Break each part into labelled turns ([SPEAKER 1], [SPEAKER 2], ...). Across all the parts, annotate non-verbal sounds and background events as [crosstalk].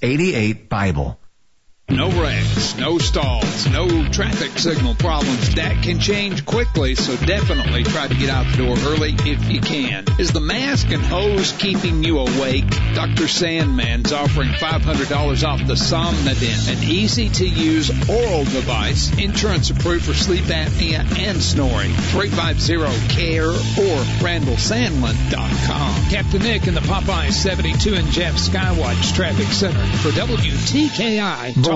[SPEAKER 1] 688 Bible.
[SPEAKER 2] No wrecks, no stalls, no traffic signal problems. That can change quickly, so definitely try to get out the door early if you can. Is the mask and hose keeping you awake? Dr. Sandlin's offering $500 off the Somnodent, an easy to use oral device, insurance approved for sleep apnea and snoring. 350-CARE or RandallSandlin.com. Captain Nick in the Popeye 72 and Jeff Skywatch Traffic Center for WTKI.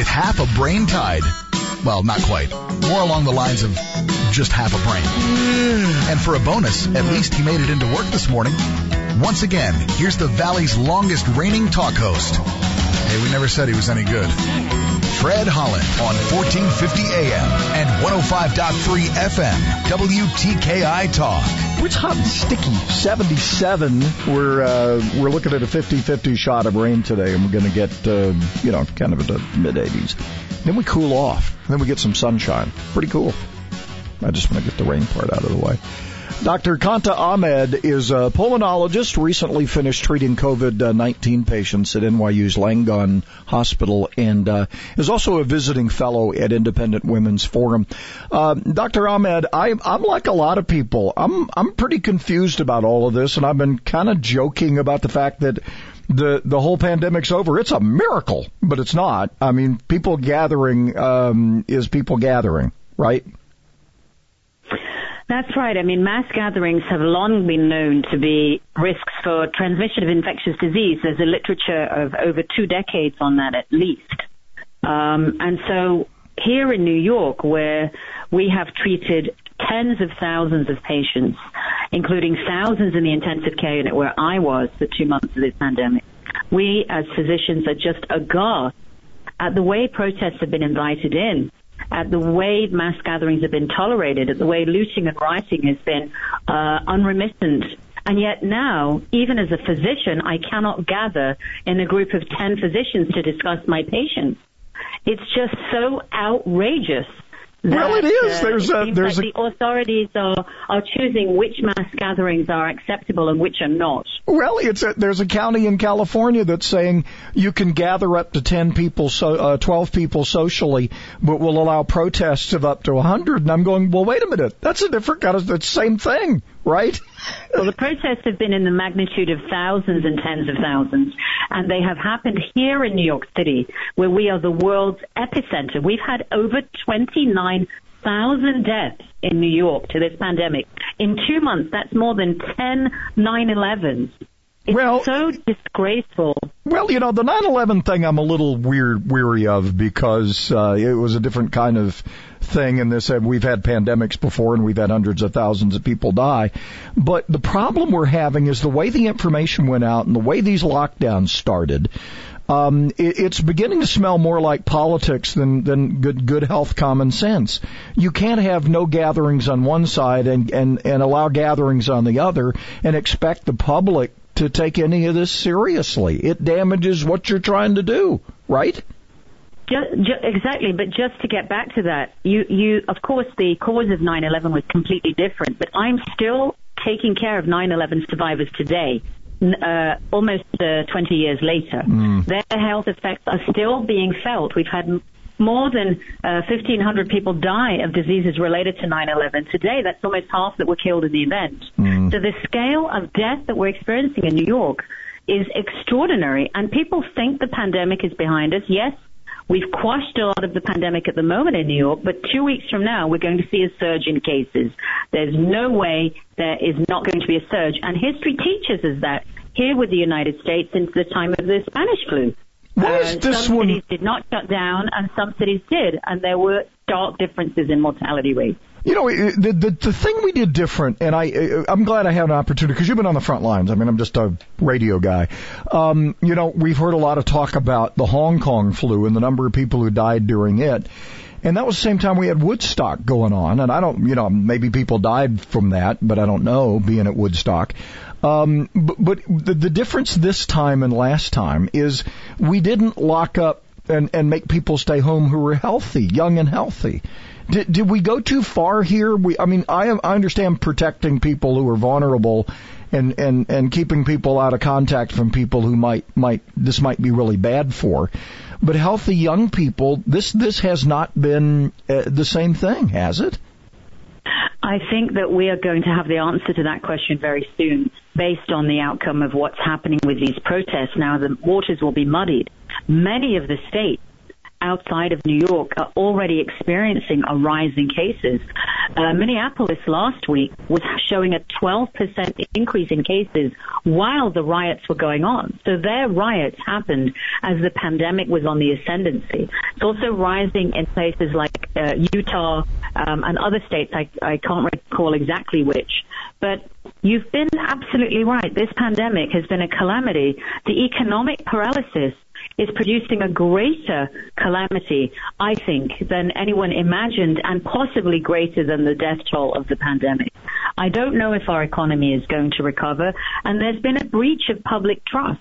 [SPEAKER 3] With half a brain tied. Well, not quite. More along the lines of just half a brain. And for a bonus, at least he made it into work this morning. Once again, here's the Valley's longest reigning talk host. Hey, we never said he was any good. Fred Holland on 1450 AM and 105.3 FM, WTKI Talk.
[SPEAKER 4] It's hot and sticky. 77. We're uh, we're looking at a 50-50 shot of rain today, and we're going to get uh, you know kind of the mid 80s. Then we cool off. Then we get some sunshine. Pretty cool. I just want to get the rain part out of the way. Dr. Qanta Ahmed is a pulmonologist, recently finished treating COVID-19 patients at NYU's Langone Hospital and uh, is also a visiting fellow at Independent Women's Forum. Uh, Dr. Ahmed, I, I'm like a lot of people. I'm, I'm pretty confused about all of this and I've been kind of joking about the fact that the the whole pandemic's over. It's a miracle, but it's not. I mean, people gathering um, is people gathering, right?
[SPEAKER 5] That's right. I mean, mass gatherings have long been known to be risks for transmission of infectious disease. There's a literature of over two decades on that at least. Um, and so here in New York, where we have treated tens of thousands of patients, including thousands in the intensive care unit where I was for two months of this pandemic, we as physicians are just aghast at the way protests have been invited in at the way mass gatherings have been tolerated, at the way looting and rioting has been uh, unremittent. And yet now, even as a physician, I cannot gather in a group of 10 physicians to discuss my patients. It's just so outrageous
[SPEAKER 4] well, it is. There's
[SPEAKER 5] a,
[SPEAKER 4] there's
[SPEAKER 5] a, the authorities are are choosing which mass gatherings are acceptable and which are not.
[SPEAKER 4] Well, it's a, there's a county in California that's saying you can gather up to ten people, so uh, twelve people socially, but will allow protests of up to a hundred. And I'm going, well, wait a minute, that's a different kind of the same thing, right?
[SPEAKER 5] Well, the protests have been in the magnitude of thousands and tens of thousands, and they have happened here in New York City, where we are the world's epicenter. We've had over 29,000 deaths in New York to this pandemic. In two months, that's more than 10 9-11s. It's
[SPEAKER 4] well,
[SPEAKER 5] so disgraceful.
[SPEAKER 4] Well, you know, the 9/11 thing I'm a little weird weary of because uh, it was a different kind of thing and this we've had pandemics before and we've had hundreds of thousands of people die. But the problem we're having is the way the information went out and the way these lockdowns started. Um, it, it's beginning to smell more like politics than, than good, good health common sense. You can't have no gatherings on one side and, and, and allow gatherings on the other and expect the public to take any of this seriously. It damages what you're trying to do, right?
[SPEAKER 5] Just, just, exactly, but just to get back to that, you, you, of course, the cause of 9/11 was completely different, but I'm still taking care of 9/11 survivors today, uh, almost uh, 20 years later.
[SPEAKER 4] Mm.
[SPEAKER 5] Their health effects are still being felt. We've had more than uh, 1,500 people die of diseases related to 9/11 today. That's almost half that were killed in the event.
[SPEAKER 4] Mm.
[SPEAKER 5] So the scale of death that we're experiencing in New York is extraordinary, and people think the pandemic is behind us. Yes, We've quashed a lot of the pandemic at the moment in New York, but two weeks from now, we're going to see a surge in cases. There's no way there is not going to be a surge. And history teaches us that here with the United States since the time of the Spanish flu.
[SPEAKER 4] What is
[SPEAKER 5] Uh,
[SPEAKER 4] this
[SPEAKER 5] some
[SPEAKER 4] one?
[SPEAKER 5] cities did not shut down and some cities did, and there were stark differences in mortality rates.
[SPEAKER 4] You know, the, the the thing we did different, and I I'm glad I had an opportunity because you've been on the front lines. I mean, I'm just a radio guy. Um, you know, we've heard a lot of talk about the Hong Kong flu and the number of people who died during it. And that was the same time we had Woodstock going on. And I don't, you know, maybe people died from that, but I don't know, being at Woodstock. Um, but, but the, the difference this time and last time is we didn't lock up and, and make people stay home who were healthy, young and healthy. Did, did we go too far here? We, I mean, I, I understand protecting people who are vulnerable and, and, and keeping people out of contact from people who might, might, this might be really bad for. But healthy young people, this, this has not been uh, the same thing, has it?
[SPEAKER 5] I think that we are going to have the answer to that question very soon based on the outcome of what's happening with these protests. Now the waters will be muddied. Many of the states outside of New York are already experiencing a rise in cases. Uh, Minneapolis last week was showing a 12% increase in cases while the riots were going on. So their riots happened as the pandemic was on the ascendancy. It's also rising in places like uh, Utah um, and other states. I, I can't recall exactly which. But you've been absolutely right. This pandemic has been a calamity. The economic paralysis is producing a greater calamity, I think, than anyone imagined and possibly greater than the death toll of the pandemic. I don't know if our economy is going to recover and there's been a breach of public trust.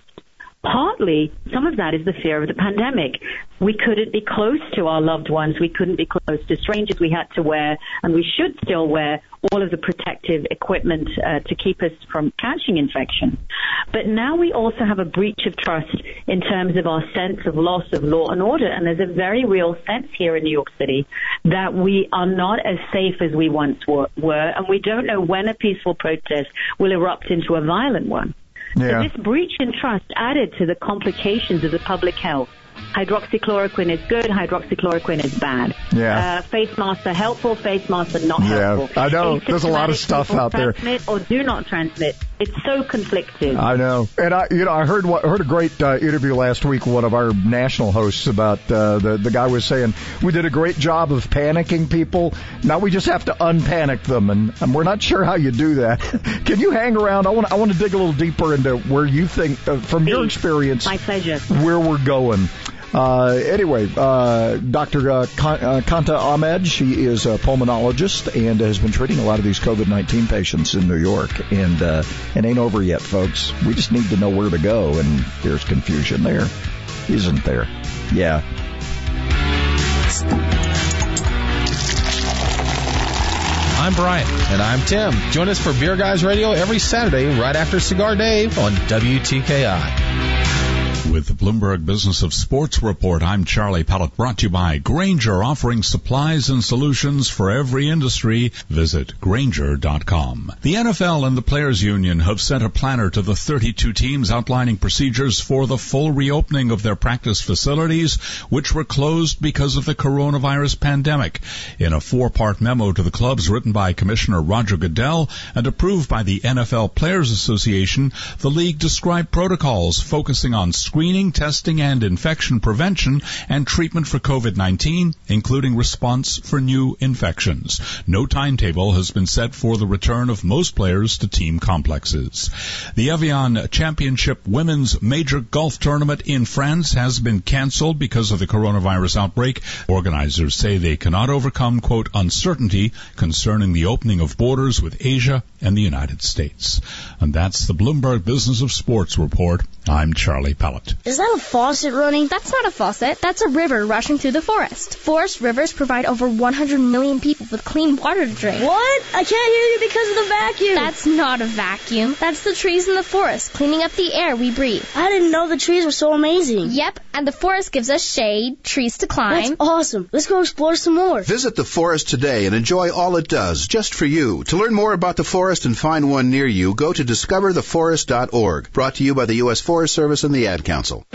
[SPEAKER 5] Partly, some of that is the fear of the pandemic. We couldn't be close to our loved ones. We couldn't be close to strangers. We had to wear, and we should still wear, all of the protective equipment uh, to keep us from catching infection. But now we also have a breach of trust in terms of our sense of loss of law and order. And there's a very real sense here in New York City that we are not as safe as we once were, were and we don't know when a peaceful protest will erupt into a violent one.
[SPEAKER 4] Yeah.
[SPEAKER 5] So this breach in trust added to the complications of the public health. Hydroxychloroquine is good, hydroxychloroquine is bad.
[SPEAKER 4] Yeah.
[SPEAKER 5] Uh, face masks are helpful, face masks are not
[SPEAKER 4] Yeah,
[SPEAKER 5] helpful.
[SPEAKER 4] I know. There's a lot of stuff out there.
[SPEAKER 5] Transmit or do not transmit. It's so conflicted.
[SPEAKER 4] I know, and I, you know, I heard what, heard a great uh, interview last week. One of our national hosts about uh, the the guy was saying we did a great job of panicking people. Now we just have to unpanic them, and, and we're not sure how you do that. [laughs] Can you hang around? I want I want to dig a little deeper into where you think, uh, from your experience,
[SPEAKER 5] My pleasure.
[SPEAKER 4] where we're going. Uh, anyway, uh, Dr. Uh, uh, Qanta Ahmed, she is a pulmonologist and has been treating a lot of these COVID-19 patients in New York. And uh, it ain't over yet, folks. We just need to know where to go, and there's confusion there, isn't there? Yeah.
[SPEAKER 6] I'm Brian.
[SPEAKER 7] And I'm Tim. Join us for Beer Guys Radio every Saturday right after Cigar Dave on WTKI.
[SPEAKER 8] With the Bloomberg Business of Sports Report, I'm Charlie Pellett, brought to you by Grainger, offering supplies and solutions for every industry. Visit Grainger.com. The NFL and the Players Union have sent a planner to the 32 teams outlining procedures for the full reopening of their practice facilities, which were closed because of the coronavirus pandemic. In a four-part memo to the clubs written by Commissioner Roger Goodell and approved by the NFL Players Association, the league described protocols focusing on testing, and infection prevention and treatment for COVID-19, including response for new infections. No timetable has been set for the return of most players to team complexes. The Evian Championship Women's Major Golf Tournament in France has been canceled because of the coronavirus outbreak. Organizers say they cannot overcome, quote, uncertainty concerning the opening of borders with Asia and the United States. And that's the Bloomberg Business of Sports report. I'm Charlie Pellett.
[SPEAKER 9] Is that a faucet running?
[SPEAKER 10] That's not a faucet. That's a river rushing through the forest. Forest rivers provide over 100 million people with clean water to drink.
[SPEAKER 9] What? I can't hear you because of the vacuum.
[SPEAKER 10] That's not a vacuum. That's the trees in the forest cleaning up the air we breathe.
[SPEAKER 9] I didn't know the trees were so amazing.
[SPEAKER 10] Yep, and the forest gives us shade, trees to climb.
[SPEAKER 9] That's awesome. Let's go explore some more.
[SPEAKER 11] Visit the forest today and enjoy all it does just for you. To learn more about the forest and find one near you, go to discovertheforest.org. Brought to you by the U.S. Forest Service and the Ad Council.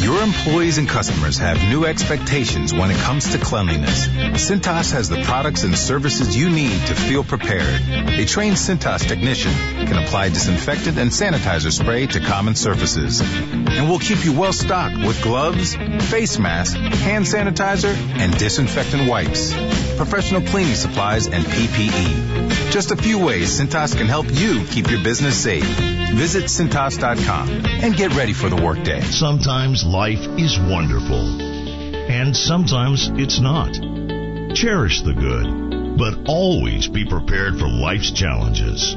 [SPEAKER 12] Your employees and customers have new expectations when it comes to cleanliness. Cintas has the products and services you need to feel prepared. A trained Cintas technician can apply disinfectant and sanitizer spray to common surfaces. And we'll keep you well stocked with gloves, face masks, hand sanitizer, and disinfectant wipes. professional cleaning supplies, and PPE. Just a few ways Cintas can help you keep your business safe. Visit Cintas.com and get ready for the workday.
[SPEAKER 13] Sometimes life is wonderful, and sometimes it's not. Cherish the good, but always be prepared for life's challenges.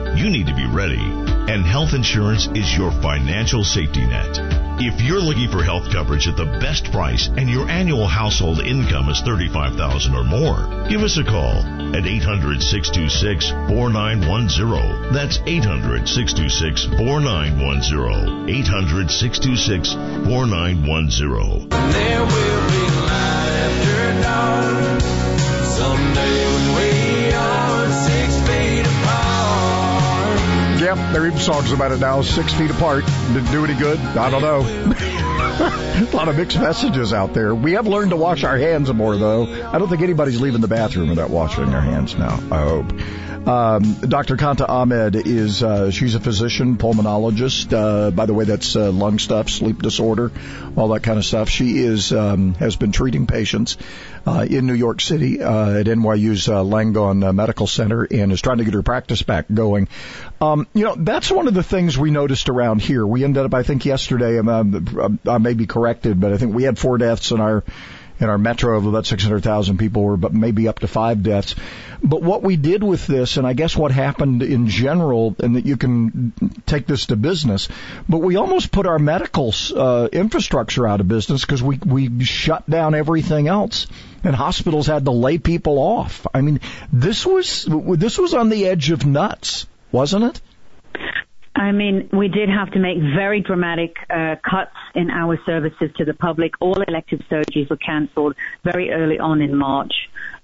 [SPEAKER 13] you need to be ready. And health insurance is your financial safety net. If you're looking for health coverage at the best price and your annual household income is 35000 or more, give us a call at 800-626-4910. That's 800-626-4910. 800-626-4910.
[SPEAKER 14] There will be light after dawn.
[SPEAKER 4] Yep, there are even songs about it now, six feet apart. Didn't do any good? I don't know. [laughs] a lot of mixed messages out there. We have learned to wash our hands more, though. I don't think anybody's leaving the bathroom without washing their hands now. I hope. Um, Dr. Qanta Ahmed is, uh, she's a physician, pulmonologist. Uh, by the way, that's uh, lung stuff, sleep disorder, all that kind of stuff. She is, um, has been treating patients, uh, in New York City, uh, at NYU's, uh, Langone Medical Center and is trying to get her practice back going. Um, you know, that's one of the things we noticed around here. We ended up, I think yesterday, um, I may be corrected, but I think we had four deaths in our, in our metro of about 600,000 people were, but maybe up to five deaths. But what we did with this, and I guess what happened in general, and that you can take this to business, but we almost put our medical uh, infrastructure out of business because we we shut down everything else, and hospitals had to lay people off. I mean, this was this was on the edge of nuts, wasn't it?
[SPEAKER 5] I mean, we did have to make very dramatic uh, cuts in our services to the public. All elective surgeries were cancelled very early on in March.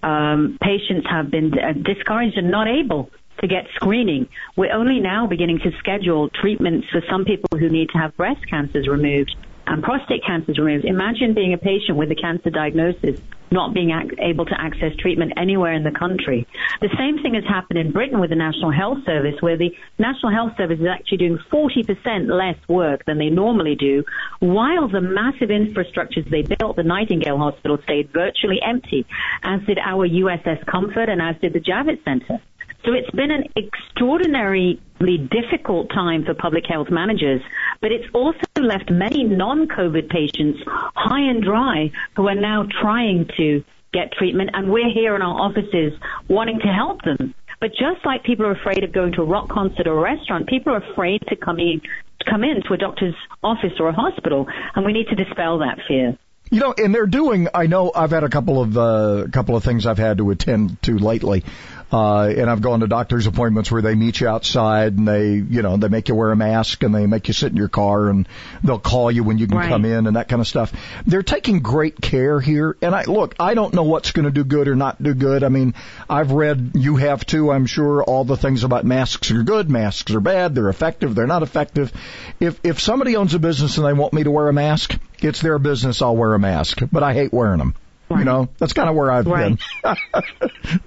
[SPEAKER 5] Um, patients have been uh, discouraged and not able to get screening. We're only now beginning to schedule treatments for some people who need to have breast cancers removed and prostate cancers removed. Imagine being a patient with a cancer diagnosis not being able to access treatment anywhere in the country. The same thing has happened in Britain with the National Health Service, where the National Health Service is actually doing 40% less work than they normally do, while the massive infrastructures they built, the Nightingale Hospital, stayed virtually empty, as did our USS Comfort and as did the Javits Center. So it's been an extraordinarily difficult time for public health managers, but it's also left many non-COVID patients high and dry who are now trying to get treatment, and we're here in our offices wanting to help them. But just like people are afraid of going to a rock concert or a restaurant, people are afraid to come in, come into a doctor's office or a hospital, and we need to dispel that fear.
[SPEAKER 4] You know, and they're doing. I know I've had a couple of uh, couple of things I've had to attend to lately, uh, and I've gone to doctor's appointments where they meet you outside and they, you know, they make you wear a mask and they make you sit in your car and they'll call you when you can
[SPEAKER 5] Right.
[SPEAKER 4] come in and that kind of stuff. They're taking great care here. And I, look, I don't know what's going to do good or not do good. I mean, I've read, you have too, I'm sure, all the things about masks are good, masks are bad, they're effective, they're not effective. If, if somebody owns a business and they want me to wear a mask, it's their business, I'll wear a mask. But I hate wearing them. You know, that's kind of where I've
[SPEAKER 5] Right.
[SPEAKER 4] been.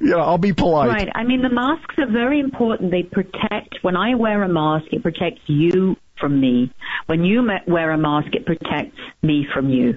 [SPEAKER 4] you know, I'll be polite.
[SPEAKER 5] Right. I mean, the masks are very important. They protect. When I wear a mask, it protects you from me. When you wear a mask, it protects me from you.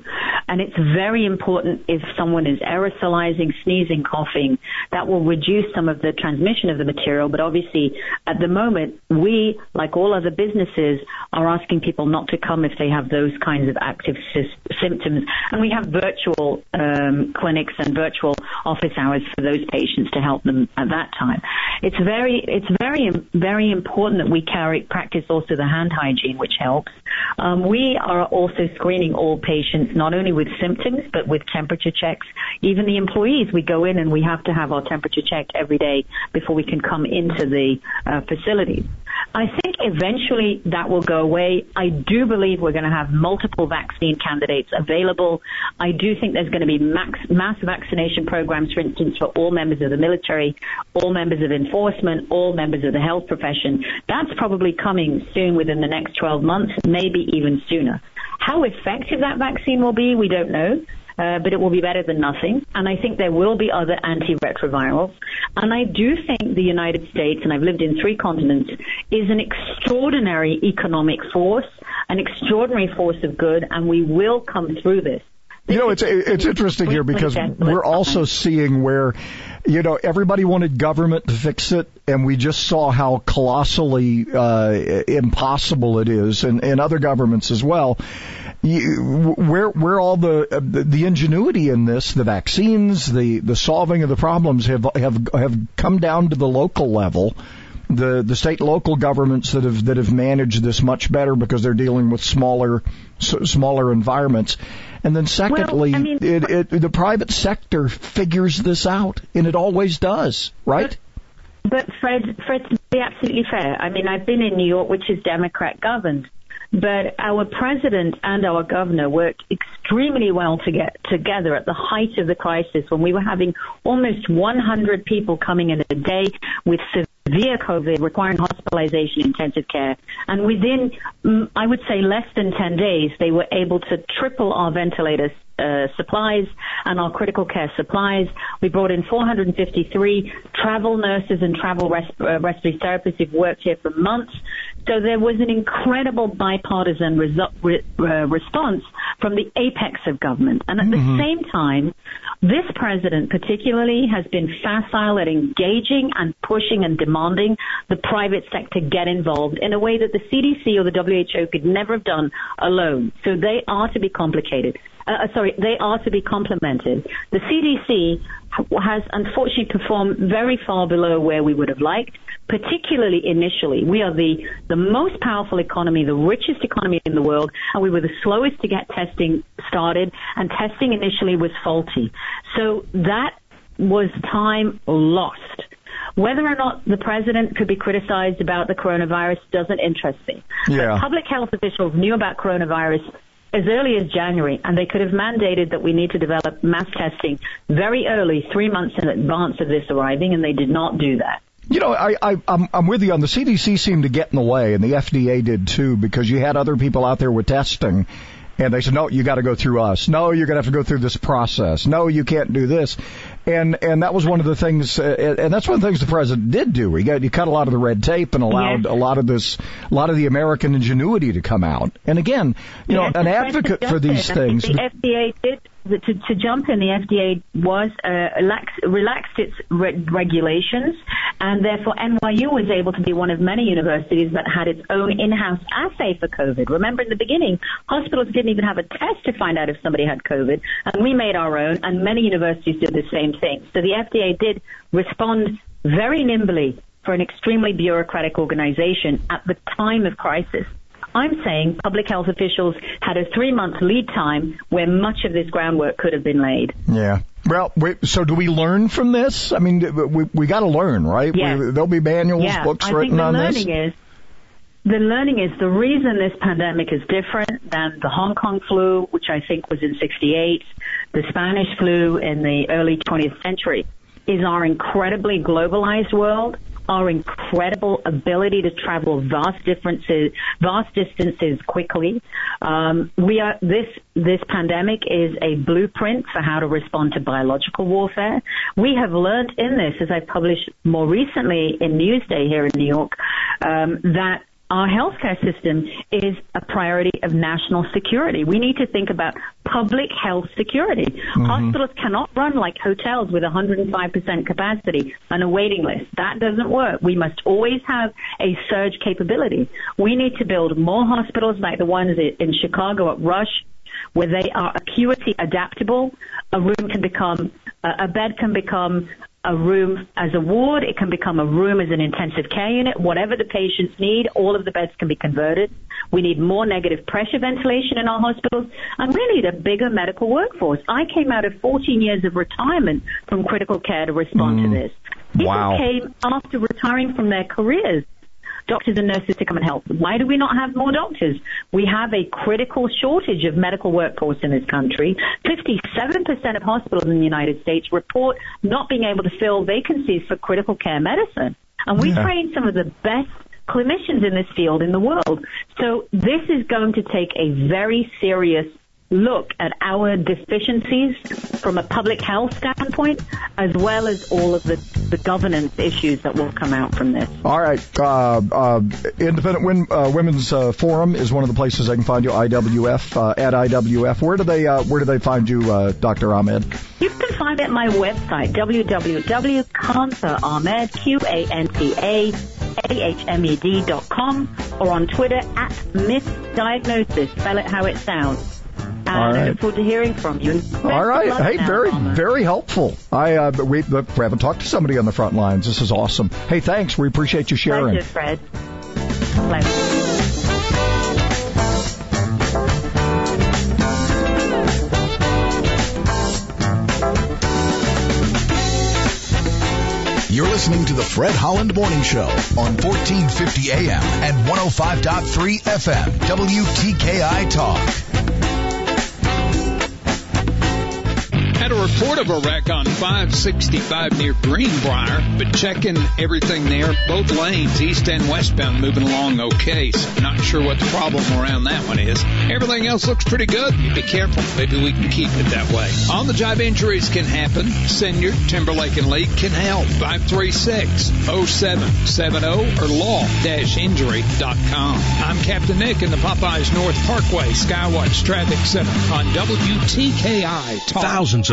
[SPEAKER 5] And it's very important if someone is aerosolizing, sneezing, coughing, that will reduce some of the transmission of the material. But obviously, at the moment, we, like all other businesses, are asking people not to come if they have those kinds of active sys- symptoms. And we have virtual um, clinics and virtual office hours for those patients to help them at that time. It's very, it's very, very important that we carry practice also the hand hygiene, which helps. Um, we are also screening all patients not only with with symptoms, but with temperature checks. Even the employees, we go in and we have to have our temperature checked every day before we can come into the uh, facilities. I think eventually that will go away. I do believe we're going to have multiple vaccine candidates available. I do think there's going to be max, mass vaccination programs, for instance, for all members of the military, all members of enforcement, all members of the health profession. That's probably coming soon within the next 12 months, maybe even sooner. How effective that vaccine will be, we don't know. Uh, but it will be better than nothing. And I think there will be other antiretrovirals. And I do think the United States, and I've lived in three continents, is an extraordinary economic force, an extraordinary force of good, and we will come through this.
[SPEAKER 4] You know, it's it's interesting here because we're also seeing where, you know, everybody wanted government to fix it, and we just saw how colossally uh, impossible it is, and, and other governments as well. You, where where all the, uh, the the ingenuity in this, the vaccines, the the solving of the problems have have have come down to the local level the the state and local governments that have that have managed this much better because they're dealing with smaller s- smaller environments. And then secondly,
[SPEAKER 5] Well, I mean-
[SPEAKER 4] it, it, the private sector figures this out, and it always does, right?
[SPEAKER 5] But Fred, Fred, to be absolutely fair, I mean, I've been in New York, which is Democrat governed, but our president and our governor worked extremely well to get together at the height of the crisis when we were having almost 100 people coming in a day with severe COVID requiring hospitalization intensive care. And within, mm, I would say less than 10 days, they were able to triple our ventilators uh, supplies and our critical care supplies. We brought in 453 travel nurses and travel res- uh, respiratory therapists who've worked here for months. So there was an incredible bipartisan resu- re- uh, response from the apex of government. And at the same time, this president particularly has been facile at engaging and pushing and demanding the private sector get involved in a way that the CDC or the WHO could never have done alone. So they are to be complicated. Uh, sorry, they are to be complemented. The CDC has unfortunately performed very far below where we would have liked, particularly initially. We are the, the most powerful economy, the richest economy in the world, and we were the slowest to get testing started, and testing initially was faulty. So that was time lost. Whether or not the president could be criticized about the coronavirus doesn't interest me.
[SPEAKER 4] Yeah.
[SPEAKER 5] But public health officials knew about coronavirus as early as January, and they could have mandated that we need to develop mass testing very early, three months in advance of this arriving, and they did not do that.
[SPEAKER 4] You know, I, I, I'm, I'm with you on the CDC seemed to get in the way, and the FDA did too, because you had other people out there with testing, and they said, no, you got to go through us. No, you're going to have to go through this process. No, you can't do this. And and that was one of the things, uh, and that's one of the things the president did do. He got he cut a lot of the red tape and allowed
[SPEAKER 5] Yes.
[SPEAKER 4] a lot of this, a lot of the American ingenuity to come out. And again, you know, an advocate for these things.
[SPEAKER 5] The FDA did to, to jump in. The FDA was uh, relax, relaxed its re- regulations, and therefore NYU was able to be one of many universities that had its own in-house assay for COVID. Remember, in the beginning, hospitals didn't even have a test to find out if somebody had COVID, and we made our own, and many universities did the same thing. So the FDA did respond very nimbly for an extremely bureaucratic organization at the time of crisis. I'm saying public health officials had a three month lead time where much of this groundwork could have been laid.
[SPEAKER 4] Yeah. Well, wait, so do we learn from this? I mean, we we got to learn, right?
[SPEAKER 5] Yes.
[SPEAKER 4] We, there'll be manuals,
[SPEAKER 5] yeah,
[SPEAKER 4] books
[SPEAKER 5] I think
[SPEAKER 4] written
[SPEAKER 5] the
[SPEAKER 4] on
[SPEAKER 5] learning
[SPEAKER 4] this.
[SPEAKER 5] is the learning is the reason this pandemic is different than the Hong Kong flu, which I think was in 68, the Spanish flu in the early 20th century, is our incredibly globalized world, our incredible ability to travel vast differences, vast distances quickly. Um, we are this this pandemic is a blueprint for how to respond to biological warfare. We have learned in this, as I published more recently in Newsday here in New York, um, that our healthcare system is a priority of national security. We need to think about public health security. Mm-hmm. Hospitals cannot run like hotels with 105% capacity and a waiting list. That doesn't work. We must always have a surge capability. We need to build more hospitals like the ones in Chicago at Rush where they are acuity adaptable. A room can become, a bed can become a room as a ward. It can become a room as an intensive care unit. Whatever the patients need, all of the beds can be converted. We need more negative pressure ventilation in our hospitals, and we need a bigger medical workforce. I came out of 14 years of retirement from critical care to respond
[SPEAKER 4] Mm.
[SPEAKER 5] to this. People
[SPEAKER 4] Wow.
[SPEAKER 5] came after retiring from their careers doctors and nurses to come and help. Why do we not have more doctors? We have a critical shortage of medical workforce in this country. 57% of hospitals in the United States report not being able to fill vacancies for critical care medicine. And we
[SPEAKER 15] Yeah.
[SPEAKER 5] train some of the best clinicians in this field in the world. So this is going to take a very serious look at our deficiencies from a public health standpoint, as well as all of the, the governance issues that will come out from this.
[SPEAKER 4] All right. Uh, uh, Independent Win, uh, Women's uh, Forum is one of the places they can find you. IWF uh, at IWF. Where do they uh, Where do they find you, uh, Dr. Ahmed?
[SPEAKER 5] You can find it at my website, www.qanta Q-A-N-T-A, A-H-M-E-D dot com, or on Twitter at misdiagnosis. Spell it how it sounds. And
[SPEAKER 4] All
[SPEAKER 5] I look forward to hearing from you. And best
[SPEAKER 4] All
[SPEAKER 5] of
[SPEAKER 4] right.
[SPEAKER 5] luck
[SPEAKER 4] Hey,
[SPEAKER 5] now,
[SPEAKER 4] very
[SPEAKER 5] Mama.
[SPEAKER 4] very helpful. I uh, we, we haven't talked to somebody on the front lines. This is awesome. Hey, thanks. We appreciate you sharing.
[SPEAKER 5] Pleasure, Fred. Pleasure.
[SPEAKER 3] You're listening to the Fred Holland Morning Show on 1450 AM and 105.3 FM, WTKI Talk.
[SPEAKER 2] Had a report of a wreck on 565 near Greenbrier, but checking everything there, both lanes, east and westbound, moving along okay. So not sure what the problem around that one is. Everything else looks pretty good. Be careful. Maybe we can keep it that way. On the job injuries can happen. Siniard Timberlake and League can help. 536-0770 or law-injury.com. I'm Captain Nick in the Popeyes North Parkway Skywatch Traffic Center on WTKI Talk.
[SPEAKER 16] Thousands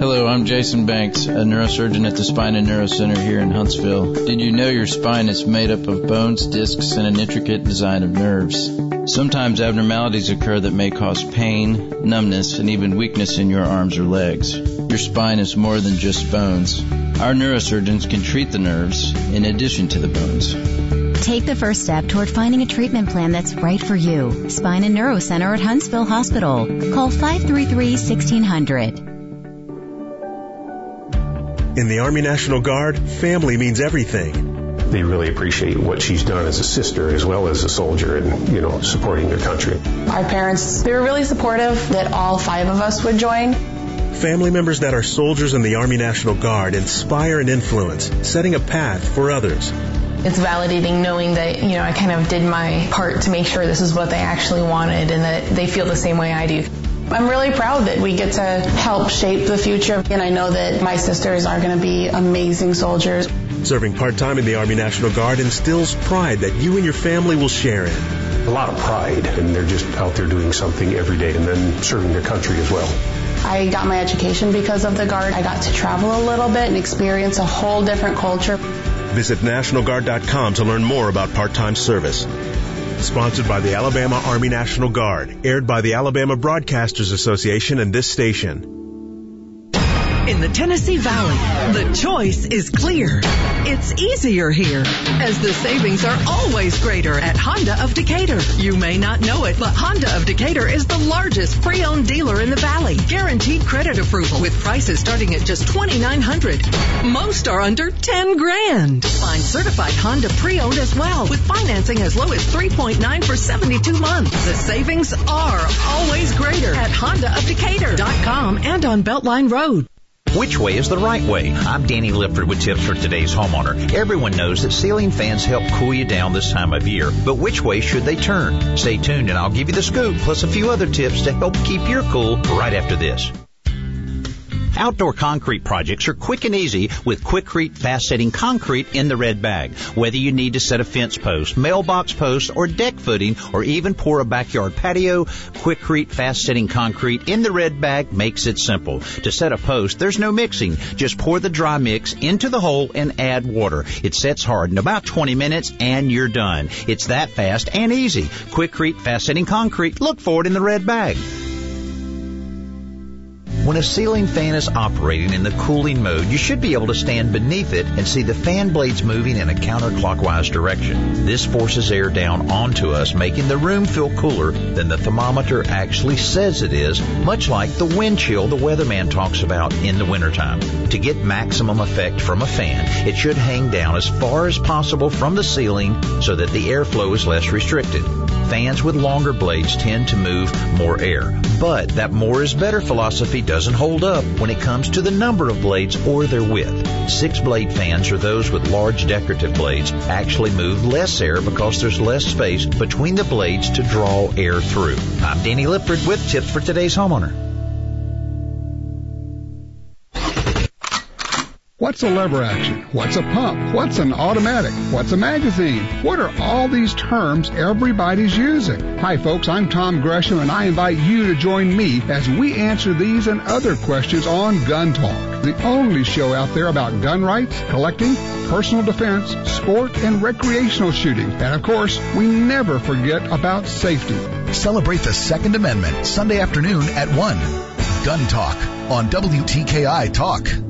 [SPEAKER 15] Hello, I'm Jason Banks, a neurosurgeon at the Spine and Neuro Center here in Huntsville. Did you know your spine is made up of bones, discs, and an intricate design of nerves? Sometimes abnormalities occur that may cause pain, numbness, and even weakness in your arms or legs. Your spine is more than just bones. Our neurosurgeons can treat the nerves in addition to the bones.
[SPEAKER 17] Take the first step toward finding a treatment plan that's right for you. Spine and Neuro Center at Huntsville Hospital. Call 533-1600.
[SPEAKER 18] In the Army National Guard, family means everything.
[SPEAKER 19] They really appreciate what she's done as a sister as well as a soldier and, you know, supporting their country.
[SPEAKER 20] Our parents, they were really supportive that all five of us would join.
[SPEAKER 18] Family members that are soldiers in the Army National Guard inspire and influence, setting a path for others.
[SPEAKER 20] It's validating knowing that, you know, I kind of did my part to make sure this is what they actually wanted and that they feel the same way I do. I'm really proud that we get to help shape the future, and I know that my sisters are going to be amazing soldiers.
[SPEAKER 18] Serving part-time in the Army National Guard instills pride that you and your family will share in.
[SPEAKER 19] A lot of pride, and they're just out there doing something every day and then serving their country as well.
[SPEAKER 20] I got my education because of the Guard. I got to travel a little bit and experience a whole different culture.
[SPEAKER 18] Visit NationalGuard.com to learn more about part-time service. Sponsored by the Alabama Army National Guard. Aired by the Alabama Broadcasters Association and this station.
[SPEAKER 21] In the Tennessee Valley, the choice is clear. It's easier here, as the savings are always greater at Honda of Decatur. You may not know it, but Honda of Decatur is the largest pre-owned dealer in the valley. Guaranteed credit approval with prices starting at just 2,900. Most are under 10 grand. Find certified Honda pre-owned as well, with financing as low as 3.9 for 72 months. The savings are always greater at HondaofDecatur.com and on Beltline Road.
[SPEAKER 22] Which way is the right way? I'm Danny Lipford with tips for today's homeowner. Everyone knows that ceiling fans help cool you down this time of year, but which way should they turn? Stay tuned and I'll give you the scoop plus a few other tips to help keep your cool right after this. Outdoor concrete projects are quick and easy with Quikrete fast setting concrete in the red bag. Whether you need to set a fence post, mailbox post, or deck footing, or even pour a backyard patio, Quikrete fast setting concrete in the red bag makes it simple. To set a post, there's no mixing. Just pour the dry mix into the hole and add water. It sets hard in about 20 minutes and you're done. It's that fast and easy. Quikrete fast setting concrete. Look for it in the red bag. When a ceiling fan is operating in the cooling mode, you should be able to stand beneath it and see the fan blades moving in a counterclockwise direction. This forces air down onto us, making the room feel cooler than the thermometer actually says it is, much like the wind chill the weatherman talks about in the wintertime. To get maximum effect from a fan, it should hang down as far as possible from the ceiling so that the airflow is less restricted. Fans with longer blades tend to move more air, but that more is better philosophy doesn't hold up when it comes to the number of blades or their width. Six blade fans or those with large decorative blades actually move less air because there's less space between the blades to draw air through. I'm Danny Lipford with tips for today's homeowner.
[SPEAKER 23] What's a lever action? What's a pump? What's an automatic? What's a magazine? What are all these terms everybody's using? Hi folks, I'm Tom Gresham and I invite you to join me as we answer these and other questions on Gun Talk, the only show out there about gun rights, collecting, personal defense, sport, and recreational shooting. And of course, we never forget about safety.
[SPEAKER 3] Celebrate the Second Amendment Sunday afternoon at 1. Gun Talk on WTKI Talk.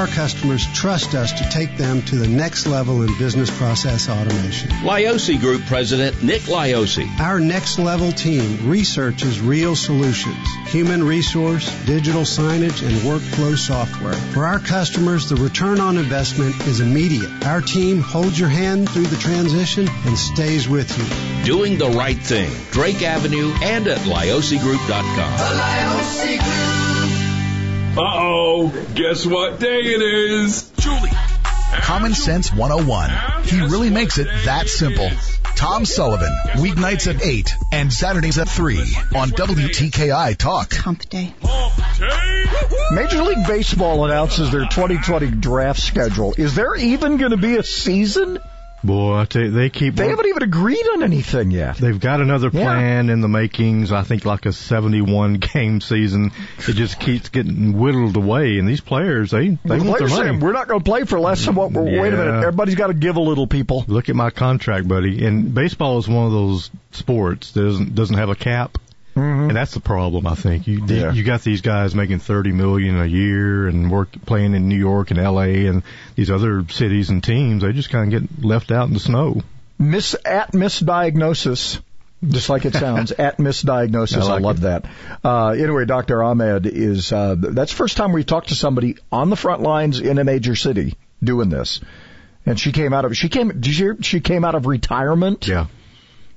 [SPEAKER 24] Our customers trust us to take them to the next level in business process automation.
[SPEAKER 25] Lioce Group President Nick Lioce.
[SPEAKER 24] Our next level team researches real solutions, human resource, digital signage, and workflow software. For our customers, the return on investment is immediate. Our team holds your hand through the transition and stays with you.
[SPEAKER 25] Doing the right thing. Drake Avenue and at liocegroup.com.
[SPEAKER 14] The Lioce Group. Uh-oh, guess what day it is? Julie.
[SPEAKER 3] Common Sense 101. He really makes it that simple. Tom Sullivan, weeknights at 8 and Saturdays at 3 on WTKI Talk.
[SPEAKER 26] Hump Day.
[SPEAKER 4] Major League Baseball announces their 2020 draft schedule. Is there even going to be a season?
[SPEAKER 27] Boy, I tell you, they keep.
[SPEAKER 4] They haven't even agreed on anything yet.
[SPEAKER 27] They've got another plan in the makings. I think like a 71 game season. It just keeps getting whittled away, and these players, they they
[SPEAKER 4] the
[SPEAKER 27] want their money.
[SPEAKER 4] saying, we're not going to play for less than what we're. Wait a minute, everybody's got to give a little, people.
[SPEAKER 27] Look at my contract, buddy. And baseball is one of those sports that doesn't doesn't have a cap. And that's the problem, I think. You
[SPEAKER 4] Yeah.
[SPEAKER 27] you got these guys making thirty million a year and work playing in New York and L.A. and these other cities and teams. They just kind of get left out in the snow.
[SPEAKER 4] Miss at misdiagnosis. Just like it sounds, [laughs] at misdiagnosis.
[SPEAKER 27] I
[SPEAKER 4] I,
[SPEAKER 27] like
[SPEAKER 4] love that. Uh, anyway, Dr. Ahmed is, uh, that's the first time we've talked to somebody on the front lines in a major city doing this. And she came out of, she came, did you hear, she came out of retirement?
[SPEAKER 27] Yeah.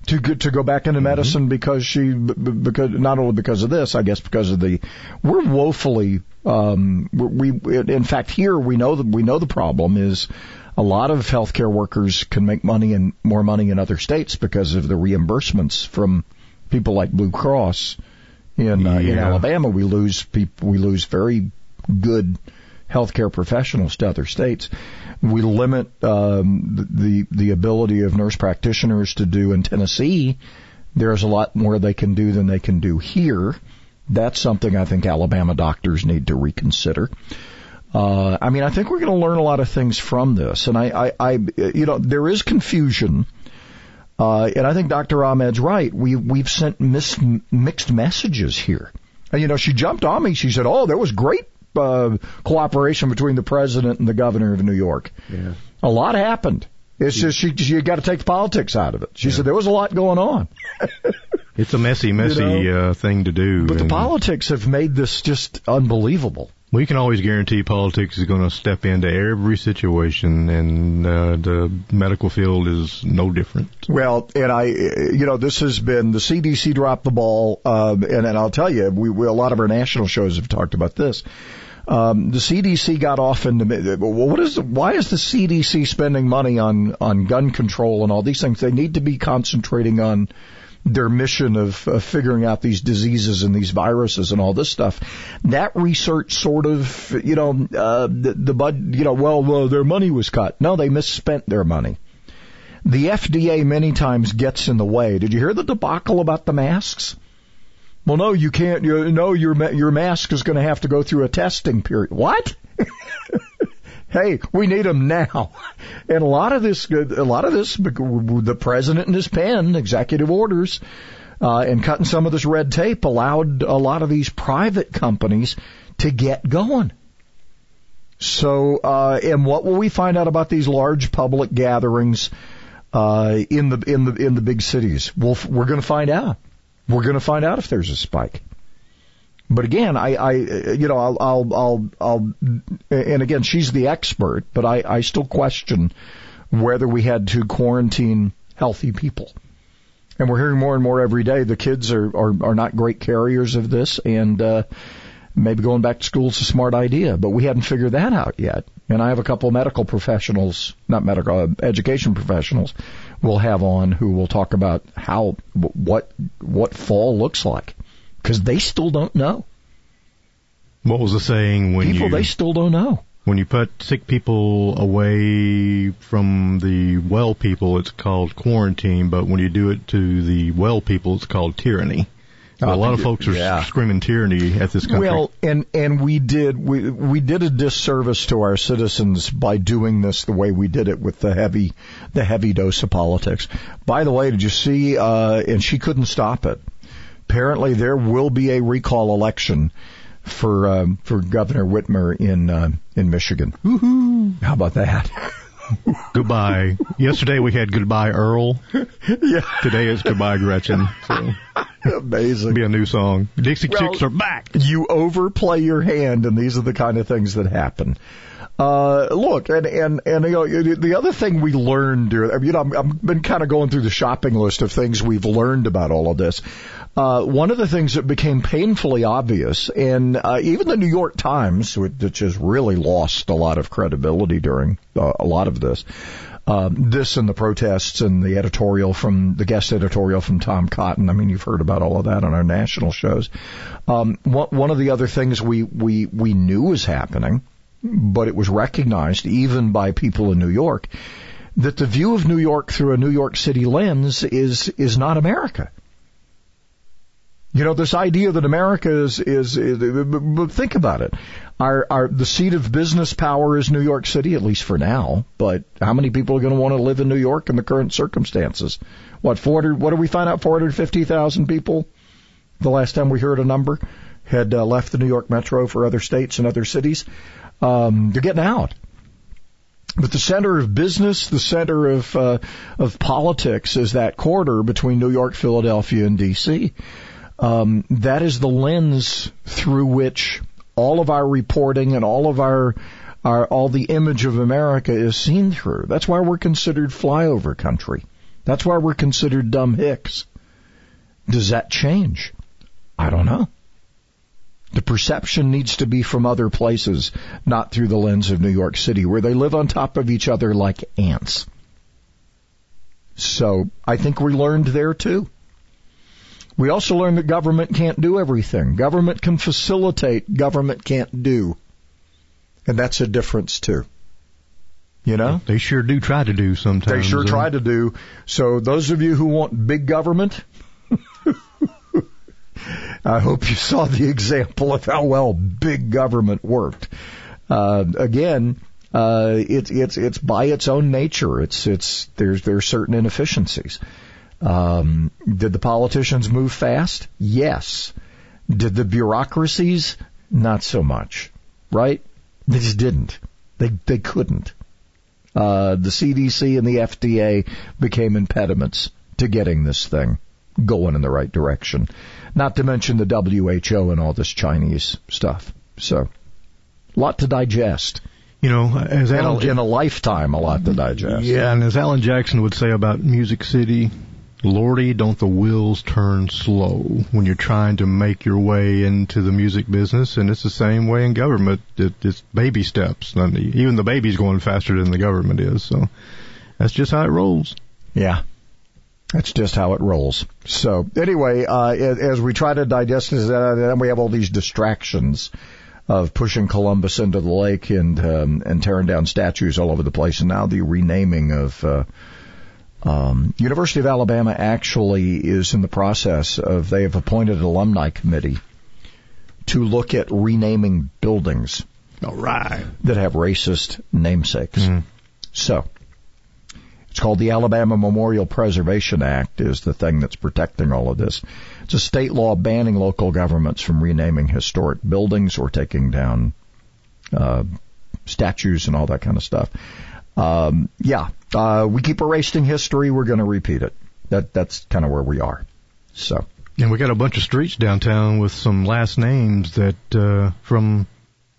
[SPEAKER 4] To go, to go back into medicine because she, because, not only because of this, I guess because of the, we're woefully, um, we, we, in fact here we know that, we know the problem is, a lot of healthcare workers can make money and more money in other states because of the reimbursements from people like Blue Cross. In uh, in Alabama, we lose people. We lose very good healthcare professionals to other states. We limit um, the the ability of nurse practitioners to do in Tennessee. There's a lot more they can do than they can do here. That's something I think Alabama doctors need to reconsider. Uh, I mean, I think we're going to learn a lot of things from this, and I, I, I you know, there is confusion, uh, and I think Dr. Ahmed's right. We we've sent mis- mixed messages here. And, you know, she jumped on me. She said, "Oh, there was great uh, cooperation between the president and the governor of New York.
[SPEAKER 27] Yeah.
[SPEAKER 4] A lot happened. It's just she, you got to take the politics out of it." She said there was a lot going on. [laughs]
[SPEAKER 27] It's a messy, messy
[SPEAKER 4] You know?
[SPEAKER 27] uh, thing to do.
[SPEAKER 4] But the politics have made this just unbelievable.
[SPEAKER 27] we can always guarantee politics is going to step into every situation, and uh, the medical field is no different.
[SPEAKER 4] Well, and I, you know, this has been the CDC dropped the ball, um, and, and I'll tell you, we, we a lot of our national shows have talked about this. Um, the CDC got off in the well, what is why is the CDC spending money on on gun control and all these things? They need to be concentrating on their mission of, of figuring out these diseases and these viruses and all this stuff. That research sort of, you know, uh, the, the bud, you know, well, well, their money was cut. No, they misspent their money. The FDA many times gets in the way. Did you hear the debacle about the masks? Well, no, you can't. You, no, your your mask is going to have to go through a testing period. What? [laughs] hey, we need them now. And a lot of this, a lot of this, the president and his pen, executive orders, uh, and cutting some of this red tape allowed a lot of these private companies to get going. So, uh, and what will we find out about these large public gatherings uh, in the in the in the big cities? We'll, we're going to find out. We're going to find out if there's a spike. But again, I, I, you know, I'll, I'll, I'll, I'll, and again, she's the expert, but I, I still question whether we had to quarantine healthy people. And we're hearing more and more every day. The kids are, are, are not great carriers of this, and uh, maybe going back to school is a smart idea, but we hadn't figured that out yet. And I have a couple of medical professionals, not medical, uh, education professionals, we'll have on who will talk about how what what fall looks like because they still don't know.
[SPEAKER 27] What was the saying when
[SPEAKER 4] People
[SPEAKER 27] you
[SPEAKER 4] they still don't know.
[SPEAKER 27] when you put sick people away from the well people, it's called quarantine, but when you do it to the well people, it's called tyranny. A lot of folks are
[SPEAKER 4] Yeah.
[SPEAKER 27] screaming tyranny at this country.
[SPEAKER 4] Well, and and we did we we did a disservice to our citizens by doing this the way we did it with the heavy the heavy dose of politics. By the way, did you see? Uh, and she couldn't stop it. Apparently, there will be a recall election for um, for Governor Whitmer in uh, in Michigan. Woohoo! How about that? [laughs]
[SPEAKER 27] goodbye. Yesterday we had goodbye Earl.
[SPEAKER 4] yeah.
[SPEAKER 27] Today is goodbye Gretchen. So
[SPEAKER 4] Amazing.
[SPEAKER 27] be a new song. Dixie
[SPEAKER 4] Well,
[SPEAKER 27] Chicks are back.
[SPEAKER 4] You overplay your hand, and these are the kind of things that happen. Uh, look, and, and, and, you know, the other thing we learned, during- you know, I'm, I've been kind of going through the shopping list of things we've learned about all of this. Uh, one of the things that became painfully obvious, and uh, even the New York Times, which has really lost a lot of credibility during uh, a lot of this, um, this and the protests and the editorial from the guest editorial from Tom Cotton. I mean, you've heard about all of that on our national shows. Um, one, of the other things we we we knew was happening, but it was recognized even by people in New York that the view of New York through a New York City lens is is not America. You know, this idea that America is, is, is think about it. Our, our, the seat of business power is New York City, at least for now. But how many people are going to want to live in New York in the current circumstances? What, 400, what did we find out? 450,000 people? The last time we heard a number had uh, left the New York metro for other states and other cities. Um, they're getting out. But the center of business, the center of, uh, of politics is that corridor between New York, Philadelphia, and D.C um, that is the lens through which all of our reporting and all of our, our all the image of America is seen through. That's why we're considered flyover country. That's why we're considered dumb hicks. Does that change? I don't know. The perception needs to be from other places, not through the lens of New York City, where they live on top of each other like ants. So I think we learned there too. We also learned that government can't do everything. Government can facilitate, government can't do. And that's a difference too. You know?
[SPEAKER 27] They sure do try to do sometimes.
[SPEAKER 4] They sure try to do. So those of you who want big government, [laughs] I hope you saw the example of how well big government worked. Uh, again, uh, it's it's it's by its own nature. It's it's there's there's certain inefficiencies. Um, did the politicians move fast? Yes. Did the bureaucracies? Not so much. Right? They just didn't. They they couldn't. Uh, the CDC and the FDA became impediments to getting this thing going in the right direction. Not to mention the WHO and all this Chinese stuff. So, a lot to digest.
[SPEAKER 27] You know, as
[SPEAKER 4] in
[SPEAKER 27] Alan,
[SPEAKER 4] a, in a lifetime, a lot to digest.
[SPEAKER 27] Yeah, and as Alan Jackson would say about Music City, Lordy, don't the wheels turn slow when you're trying to make your way into the music business, and it's the same way in government. It, it's baby steps. And Even the baby's going faster than the government is, so that's just how it rolls.
[SPEAKER 4] Yeah. That's just how it rolls. So anyway, uh, as we try to digest this, uh, then we have all these distractions of pushing Columbus into the lake and um, and tearing down statues all over the place, and now the renaming of uh, um, University of Alabama actually is in the process of they have appointed an alumni committee to look at renaming buildings.
[SPEAKER 27] All right.
[SPEAKER 4] That have racist namesakes. Mm. So it's called the Alabama Memorial Preservation Act is the thing that's protecting all of this. It's a state law banning local governments from renaming historic buildings or taking down uh, statues and all that kind of stuff. Um, yeah, uh, we keep erasing history. We're going to repeat it. That that's kind of where we are. So.
[SPEAKER 27] And we got a bunch of streets downtown with some last names that uh, from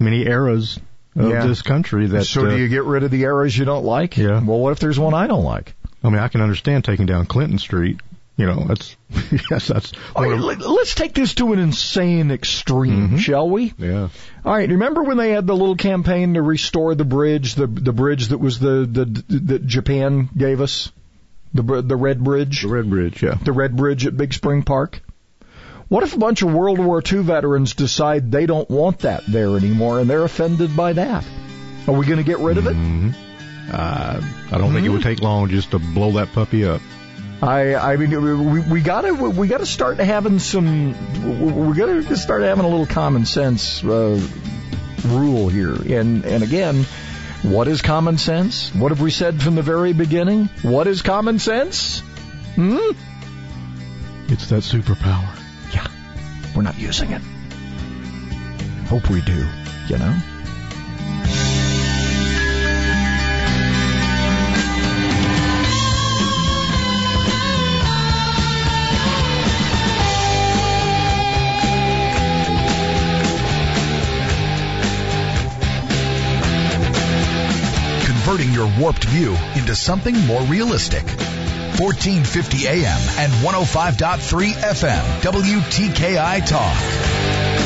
[SPEAKER 27] many eras of
[SPEAKER 4] yeah.
[SPEAKER 27] this country. That
[SPEAKER 4] so, do
[SPEAKER 27] uh,
[SPEAKER 4] you get rid of the eras you don't like?
[SPEAKER 27] Yeah.
[SPEAKER 4] Well, what if there's one I don't like?
[SPEAKER 27] I mean, I can understand taking down Clinton Street. You know, that's [laughs] yes, that's.
[SPEAKER 4] Right, let's take this to an insane extreme,
[SPEAKER 27] mm-hmm.
[SPEAKER 4] shall we?
[SPEAKER 27] Yeah.
[SPEAKER 4] All right. Remember when they had the little campaign to restore the bridge, the the bridge that was the the that Japan gave us, the the red bridge,
[SPEAKER 27] the red bridge, yeah,
[SPEAKER 4] the red bridge at Big Spring Park. What if a bunch of World War II veterans decide they don't want that there anymore and they're offended by that? Are we going to get rid of it?
[SPEAKER 27] Mm-hmm. Uh, I don't mm-hmm. think it would take long just to blow that puppy up.
[SPEAKER 4] I I mean we we gotta we gotta start having some we gotta start having a little common sense uh, rule here. And and again what is common sense? What have we said from the very beginning? What is common sense? Hmm?
[SPEAKER 27] It's that superpower.
[SPEAKER 4] Yeah. We're not using it. Hope we do you know
[SPEAKER 3] converting your warped view into something more realistic. 1450 AM and 105.3 FM, WTKI Talk.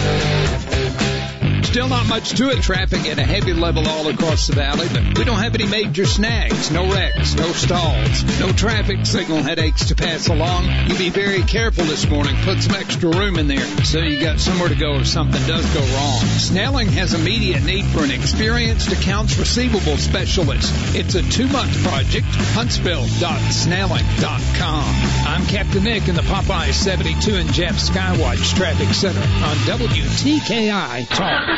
[SPEAKER 2] Still not much to it. Traffic at a heavy level all across the valley, but we don't have any major snags, no wrecks, no stalls, no traffic signal headaches to pass along. You be very careful this morning. Put some extra room in there so you got somewhere to go if something does go wrong. Snelling has immediate need for an experienced accounts receivable specialist. It's a two-month project. Huntsville.snelling.com. I'm Captain Nick in the Popeye 72 and Jeff Skywatch Traffic Center on WTKI Talk.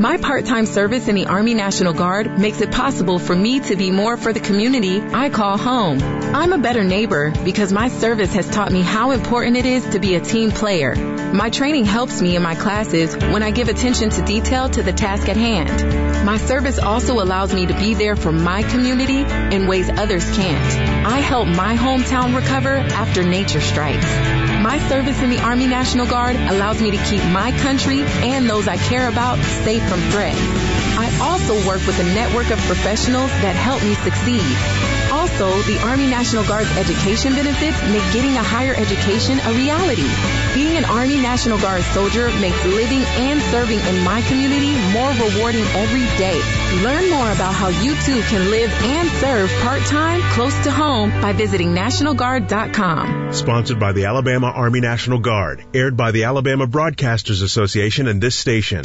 [SPEAKER 28] My part-time service in the Army National Guard makes it possible for me to be more for the community I call home. I'm a better neighbor because my service has taught me how important it is to be a team player. My training helps me in my classes when I give attention to detail to the task at hand. My service also allows me to be there for my community in ways others can't. I help my hometown recover after nature strikes. My service in the Army National Guard allows me to keep my country and those I care about safe from threats. I also work with a network of professionals that help me succeed. Also, the Army National Guard's education benefits make getting a higher education a reality. Being an Army National Guard soldier makes living and serving in my community more rewarding every day. Learn more about how you too can live and serve part-time close to home by visiting NationalGuard.com.
[SPEAKER 18] Sponsored by the Alabama Army National Guard. Aired by the Alabama Broadcasters Association and this station.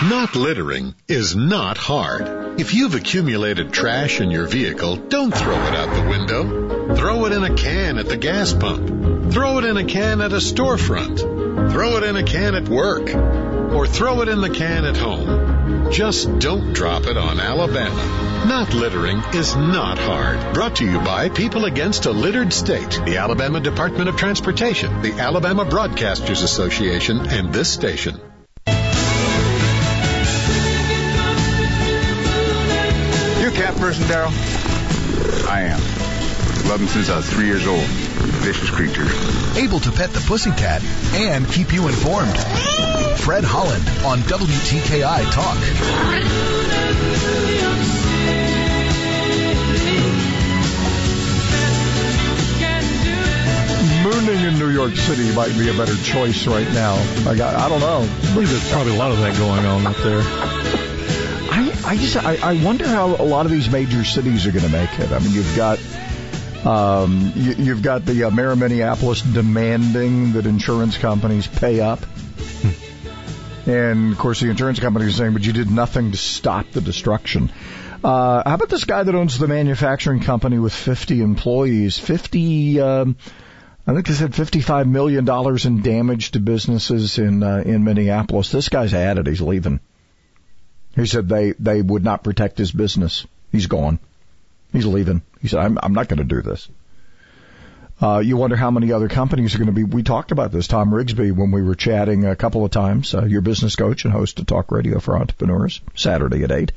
[SPEAKER 29] Not littering is not hard. If you've accumulated trash in your vehicle, don't throw it out the window. Throw it in a can at the gas pump. Throw it in a can at a storefront. Throw it in a can at work. Or throw it in the can at home. Just don't drop it on Alabama. Not littering is not hard. Brought to you by People Against a Littered State, the Alabama Department of Transportation, the Alabama Broadcasters Association, and this station.
[SPEAKER 30] Person, Daryl? I am. Love them since I was three years old. Vicious creature.
[SPEAKER 3] Able to pet the pussycat and keep you informed. Fred Holland on WTKI Talk.
[SPEAKER 4] Mooning in New York City might be a better choice right now. I got, I don't know.
[SPEAKER 27] I believe there's probably a lot of that going on up there.
[SPEAKER 4] I, just, I, I wonder how a lot of these major cities are going to make it. I mean, you've got, um, you, you've got the uh, mayor of Minneapolis demanding that insurance companies pay up. And of course, the insurance companies are saying, but you did nothing to stop the destruction. Uh, how about this guy that owns the manufacturing company with 50 employees? 50, um, I think they said $55 million in damage to businesses in, uh, in Minneapolis. This guy's had it. He's leaving. He said they, they would not protect his business. He's gone. He's leaving. He said, I'm, I'm not going to do this. Uh, you wonder how many other companies are going to be. We talked about this, Tom Rigsby, when we were chatting a couple of times. Uh, your business coach and host of Talk Radio for Entrepreneurs, Saturday at eight.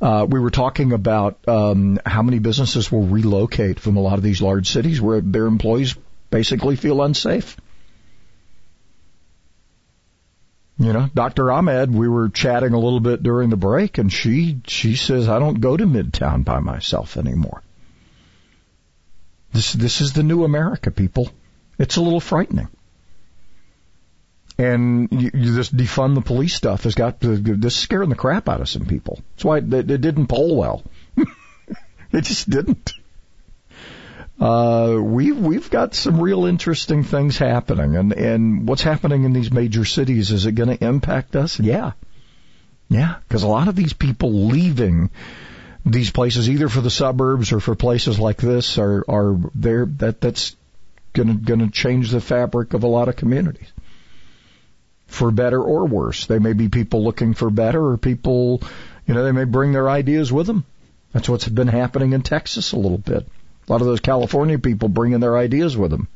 [SPEAKER 4] Uh, we were talking about um, how many businesses will relocate from a lot of these large cities where their employees basically feel unsafe. You know, Dr. Ahmed, we were chatting a little bit during the break, and she she says I don't go to Midtown by myself anymore. This this is the new America, people. It's a little frightening. And you, you this defund the police stuff has got this is scaring the crap out of some people. That's why it, it didn't poll well. [laughs] it just didn't. Uh, we we've got some real interesting things happening, and and what's happening in these major cities is it going to impact us? Yeah, yeah, because a lot of these people leaving these places, either for the suburbs or for places like this, are are there that that's gonna gonna change the fabric of a lot of communities, for better or worse. They may be people looking for better, or people, you know, they may bring their ideas with them. That's what's been happening in Texas a little bit. A lot of those California people bringing their ideas with them.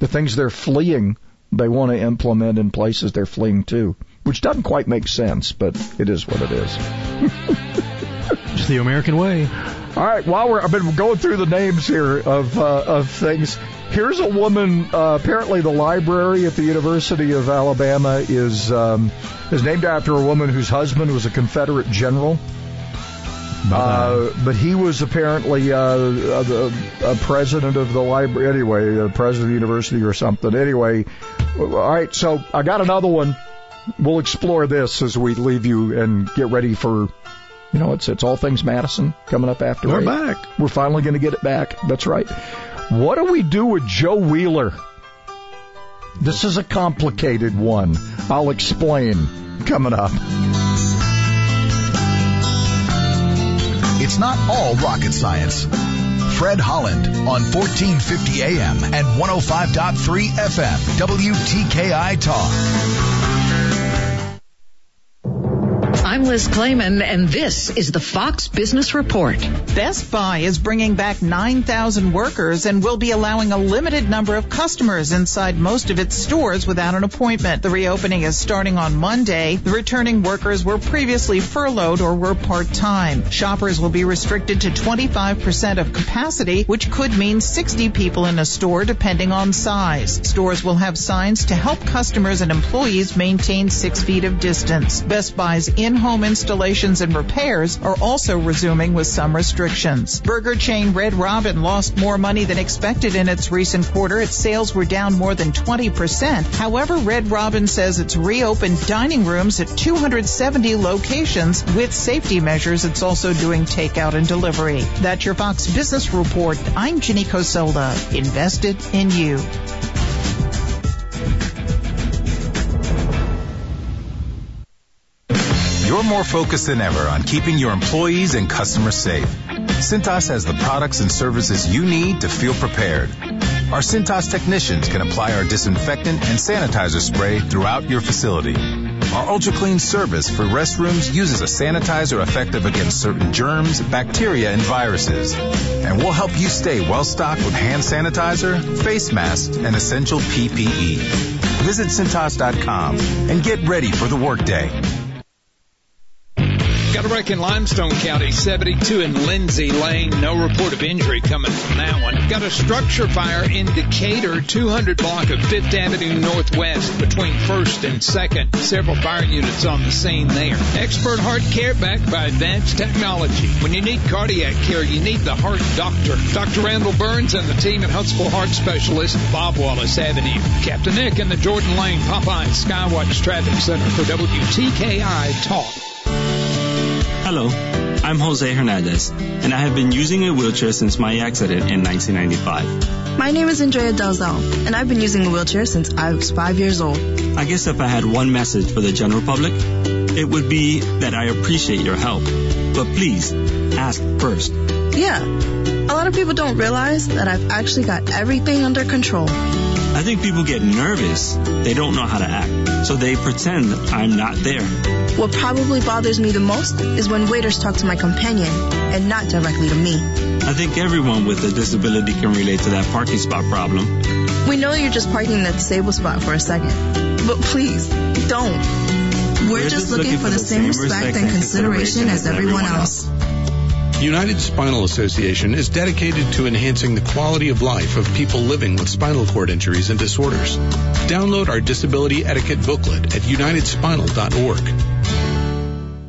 [SPEAKER 4] The things they're fleeing, they want to implement in places they're fleeing to, which doesn't quite make sense, but it is what it is. [laughs]
[SPEAKER 27] Just the American way.
[SPEAKER 4] All right, while we're I've been going through the names here of uh, of things. Here's a woman. Uh, apparently, the library at the University of Alabama is um, is named after a woman whose husband was a Confederate general. Uh, but he was apparently uh, a, a president of the library anyway, a president of the university or something. Anyway, all right. So I got another one. We'll explore this as we leave you and get ready for, you know, it's it's all things Madison coming up after.
[SPEAKER 27] We're
[SPEAKER 4] eight.
[SPEAKER 27] back.
[SPEAKER 4] We're finally going to get it back. That's right. What do we do with Joe Wheeler? This is a complicated one. I'll explain coming up.
[SPEAKER 3] It's not all rocket science. Fred Holland on 1450 AM and 105.3 FM, WTKI Talk.
[SPEAKER 21] I'm Liz Claman, and this is the Fox Business Report.
[SPEAKER 31] Best Buy is bringing back 9,000 workers and will be allowing a limited number of customers inside most of its stores without an appointment. The reopening is starting on Monday. The returning workers were previously furloughed or were part-time. Shoppers will be restricted to 25% of capacity, which could mean 60 people in a store depending on size. Stores will have signs to help customers and employees maintain six feet of distance. Best Buy's in-home installations and repairs are also resuming with some restrictions. Burger chain Red Robin lost more money than expected in its recent quarter. Its sales were down more than 20%. However, Red Robin says it's reopened dining rooms at 270 locations with safety measures. It's also doing takeout and delivery. That's your Fox Business Report. I'm Ginny Cosola. Invested in you.
[SPEAKER 32] You're more focused than ever on keeping your employees and customers safe. Cintas has the products and services you need to feel prepared. Our Cintas technicians can apply our disinfectant and sanitizer spray throughout your facility. Our Ultra Clean service for restrooms uses a sanitizer effective against certain germs, bacteria, and viruses. And we'll help you stay well stocked with hand sanitizer, face masks, and essential PPE. Visit Cintas.com and get ready for the workday.
[SPEAKER 2] Got a wreck in Limestone County, 72 in Lindsay Lane. No report of injury coming from that one. Got a structure fire in Decatur, 200 block of 5th Avenue Northwest between 1st and 2nd. Several fire units on the scene there. Expert heart care backed by advanced technology. When you need cardiac care, you need the heart doctor. Dr. Randall Burns and the team at Huntsville Heart Specialist, Bob Wallace Avenue. Captain Nick and the Jordan Lane Popeye Skywatch Traffic Center for WTKI Talk.
[SPEAKER 33] Hello, I'm Jose Hernandez, and I have been using a wheelchair since my accident in 1995.
[SPEAKER 34] My name is Andrea Dalzell, and I've been using a wheelchair since I was five years old.
[SPEAKER 33] I guess if I had one message for the general public, it would be that I appreciate your help. But please, ask first.
[SPEAKER 34] Yeah, a lot of people don't realize that I've actually got everything under control.
[SPEAKER 33] I think people get nervous. They don't know how to act, so they pretend I'm not there.
[SPEAKER 34] What probably bothers me the most is when waiters talk to my companion and not directly to me.
[SPEAKER 33] I think everyone with a disability can relate to that parking spot problem.
[SPEAKER 34] We know you're just parking in the disabled spot for a second, but please, don't. We're, We're just, just looking, looking, for the same respect and consideration as everyone else.
[SPEAKER 35] United Spinal Association is dedicated to enhancing the quality of life of people living with spinal cord injuries and disorders. Download our disability etiquette booklet at unitedspinal.org.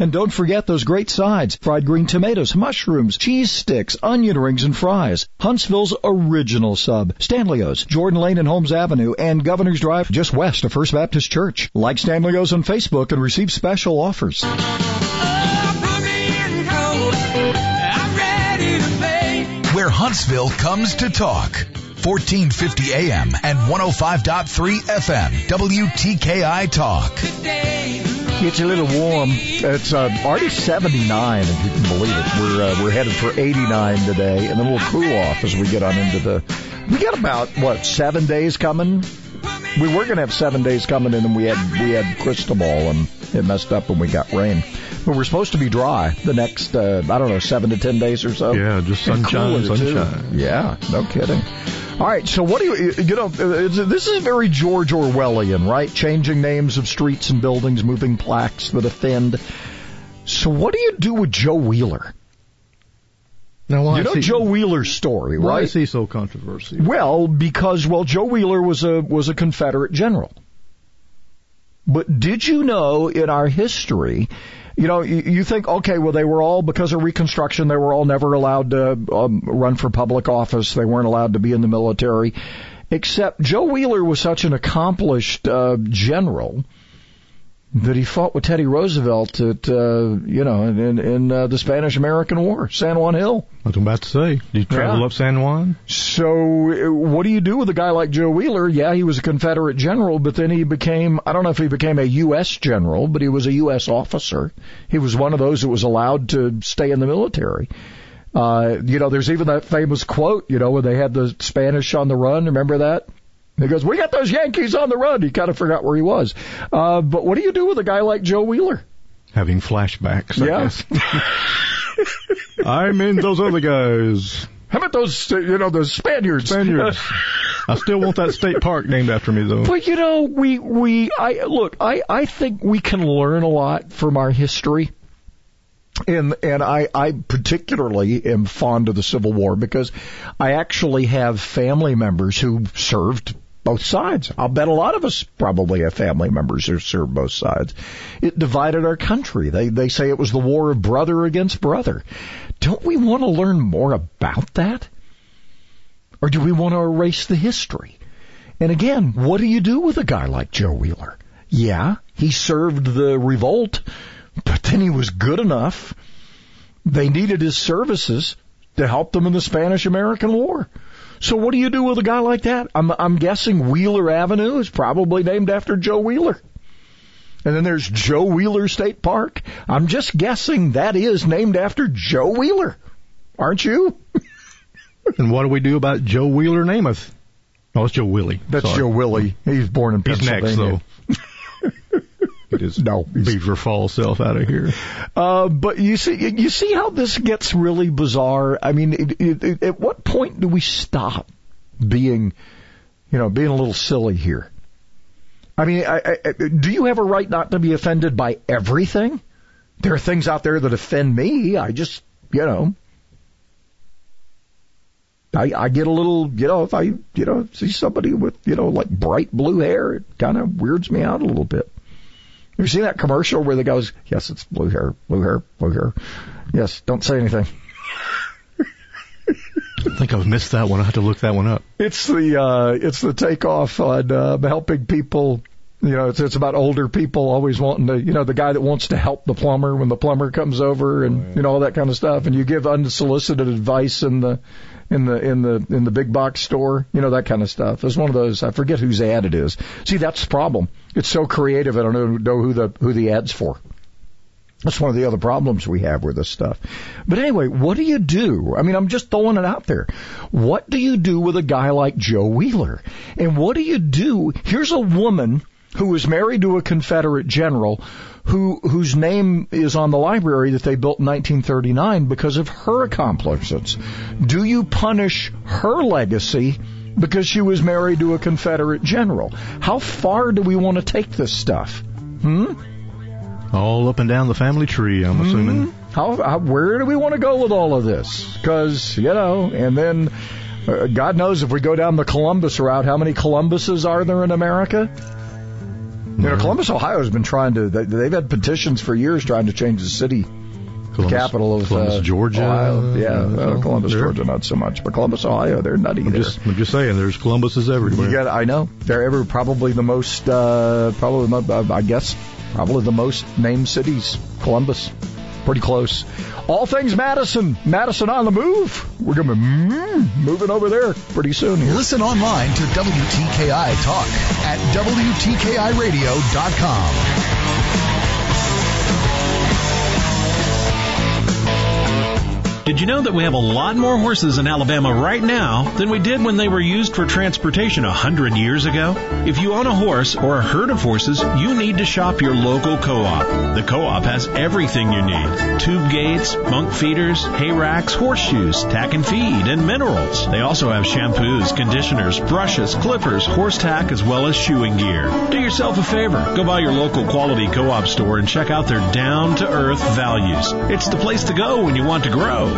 [SPEAKER 4] And don't forget those great sides, fried green tomatoes, mushrooms, cheese sticks, onion rings, and fries. Huntsville's original sub. Stanley's, Jordan Lane and Holmes Avenue, and Governor's Drive just west of First Baptist Church. Like Stanley's on Facebook and receive special offers.
[SPEAKER 3] Where Huntsville comes to talk. 1450 AM and 105.3 FM. WTKI Talk.
[SPEAKER 4] It's a little warm. It's uh, already 79, if you can believe it. We're uh, we're headed for 89 today, and then we'll cool off as we get on into the. We got about what seven days coming. We were going to have seven days coming, and then we had we had Cristobal, and it messed up when we got rain. But we're supposed to be dry the next uh, I don't know seven to ten days or so.
[SPEAKER 27] Yeah, just sunshine, sunshine.
[SPEAKER 4] Too. Yeah, no kidding. All right, so what do you, you know, this is very George Orwellian, right? Changing names of streets and buildings, moving plaques that offend. So what do you do with Joe Wheeler?
[SPEAKER 27] Now, why
[SPEAKER 4] you know Joe Wheeler's story,
[SPEAKER 27] why
[SPEAKER 4] right? Why
[SPEAKER 27] is he so controversial?
[SPEAKER 4] Well, because well, Joe Wheeler was a was a Confederate general. But did you know in our history you know, you, think, okay, well, they were all because of Reconstruction, they were all never allowed to um, run for public office. They weren't allowed to be in the military. Except Joe Wheeler was such an accomplished uh, general that he fought with Teddy Roosevelt at, uh, you know, in, in uh, the Spanish-American War, San Juan Hill.
[SPEAKER 27] I was about to say, did you travel
[SPEAKER 4] Yeah.
[SPEAKER 27] up San Juan?
[SPEAKER 4] So, uh, what do you do with a guy like Joe Wheeler? Yeah, he was a Confederate general, but then he became, I don't know if he became a U.S. general, but he was a U.S. officer. He was one of those that was allowed to stay in the military. Uh, you know, there's even that famous quote, you know, when they had the Spanish on the run. Remember that? He goes, we got those Yankees on the run. He kind of forgot where he was. Uh, but what do you do with a guy like Joe Wheeler?
[SPEAKER 27] Having flashbacks. I
[SPEAKER 4] Yeah.
[SPEAKER 27] I'm [laughs] in those other guys.
[SPEAKER 4] How about those, you know, those Spaniards?
[SPEAKER 27] Spaniards. [laughs] I still want that state park named after me, though.
[SPEAKER 4] But you know, we we I look, I I think we can learn a lot from our history. And and I I particularly am fond of the Civil War because I actually have family members who served both sides. I'll bet a lot of us probably have family members who served both sides. It divided our country. They they say it was the war of brother against brother. Don't we want to learn more about that? Or do we want to erase the history? And again, what do you do with a guy like Joe Wheeler? Yeah, he served the revolt, but then he was good enough. They needed his services to help them in the Spanish American War. So what do you do with a guy like that? I'm, I'm guessing Wheeler Avenue is probably named after Joe Wheeler. And then there's Joe Wheeler State Park. I'm just guessing that is named after Joe Wheeler. Aren't you? [laughs]
[SPEAKER 27] And what do we do about Joe Wheeler Namath? Oh, it's Joe Willie.
[SPEAKER 4] That's
[SPEAKER 27] Sorry.
[SPEAKER 4] Joe Willie. He's born in
[SPEAKER 27] He's next,
[SPEAKER 4] Pennsylvania.
[SPEAKER 27] though. [laughs] Get his [laughs]
[SPEAKER 4] no,
[SPEAKER 27] Beaver Falls self out of here.
[SPEAKER 4] Uh, but you see, you see how this gets really bizarre. I mean, it, it, it, at what point do we stop being, you know, being a little silly here? I mean, I, I, do you have a right not to be offended by everything? There are things out there that offend me. I just, you know, I, I get a little, you know, if I, you know, see somebody with, you know, like bright blue hair, it kind of weirds me out a little bit. You ever seen that commercial where the guy goes, yes, it's blue hair, blue hair, blue hair. Yes, don't say anything.
[SPEAKER 27] I think I've missed that one. I have to look that one up.
[SPEAKER 4] It's the, uh, it's the takeoff on, uh, helping people. You know, it's, it's about older people always wanting to, you know, the guy that wants to help the plumber when the plumber comes over and, you know, all that kind of stuff. And you give unsolicited advice in the, in the, in the, in the big box store, you know, that kind of stuff. It's one of those, I forget whose ad it is. See, that's the problem. It's so creative, I don't know, who the, who the ad's for. That's one of the other problems we have with this stuff. But anyway, what do you do? I mean, I'm just throwing it out there. What do you do with a guy like Joe Wheeler? And what do you do? Here's a woman who was married to a Confederate general who whose name is on the library that they built in 1939 because of her accomplishments. Do you punish her legacy because she was married to a Confederate general? How far do we want to take this stuff? Hmm?
[SPEAKER 27] All up and down the family tree, I'm assuming.
[SPEAKER 4] How, how where do we want to go with all of this? Because you know, and then uh, God knows if we go down the Columbus route, how many Columbuses are there in America? You know, Columbus, Ohio has been trying to. They, they've had petitions for years trying to change the city
[SPEAKER 27] Columbus-
[SPEAKER 4] capital of
[SPEAKER 27] Columbus,
[SPEAKER 4] uh,
[SPEAKER 27] Georgia.
[SPEAKER 4] Ohio. Yeah, well, Columbus,
[SPEAKER 27] they're-
[SPEAKER 4] Georgia, not so much, but Columbus, Ohio, they're nutty
[SPEAKER 27] I'm
[SPEAKER 4] there.
[SPEAKER 27] just, I'm just saying, there's Columbuses everywhere.
[SPEAKER 4] You got, I know they're ever probably the most, uh, probably the mo- uh, I guess, probably the most named cities. Columbus, pretty close. All things Madison, Madison on the move. We're gonna be mm, moving over there pretty soon. Here.
[SPEAKER 3] Listen online to WTKI Talk at WTKIRadio.com.
[SPEAKER 36] Did you know that we have a lot more horses in Alabama right now than we did when they were used for transportation a hundred years ago? If you own a horse or a herd of horses, you need to shop your local co-op. The co-op has everything you need. Tube gates, bunk feeders, hay racks, horseshoes, tack and feed, and minerals. They also have shampoos, conditioners, brushes, clippers, horse tack, as well as shoeing gear. Do yourself a favor. Go by your local quality co-op store and check out their down-to-earth values. It's the place to go when you want to grow.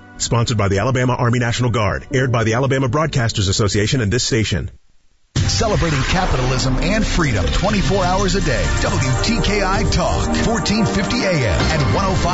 [SPEAKER 18] Sponsored by the Alabama Army National Guard. Aired by the Alabama Broadcasters Association and this station.
[SPEAKER 3] Celebrating capitalism and freedom 24 hours a day. WTKI Talk, 1450 AM and 105.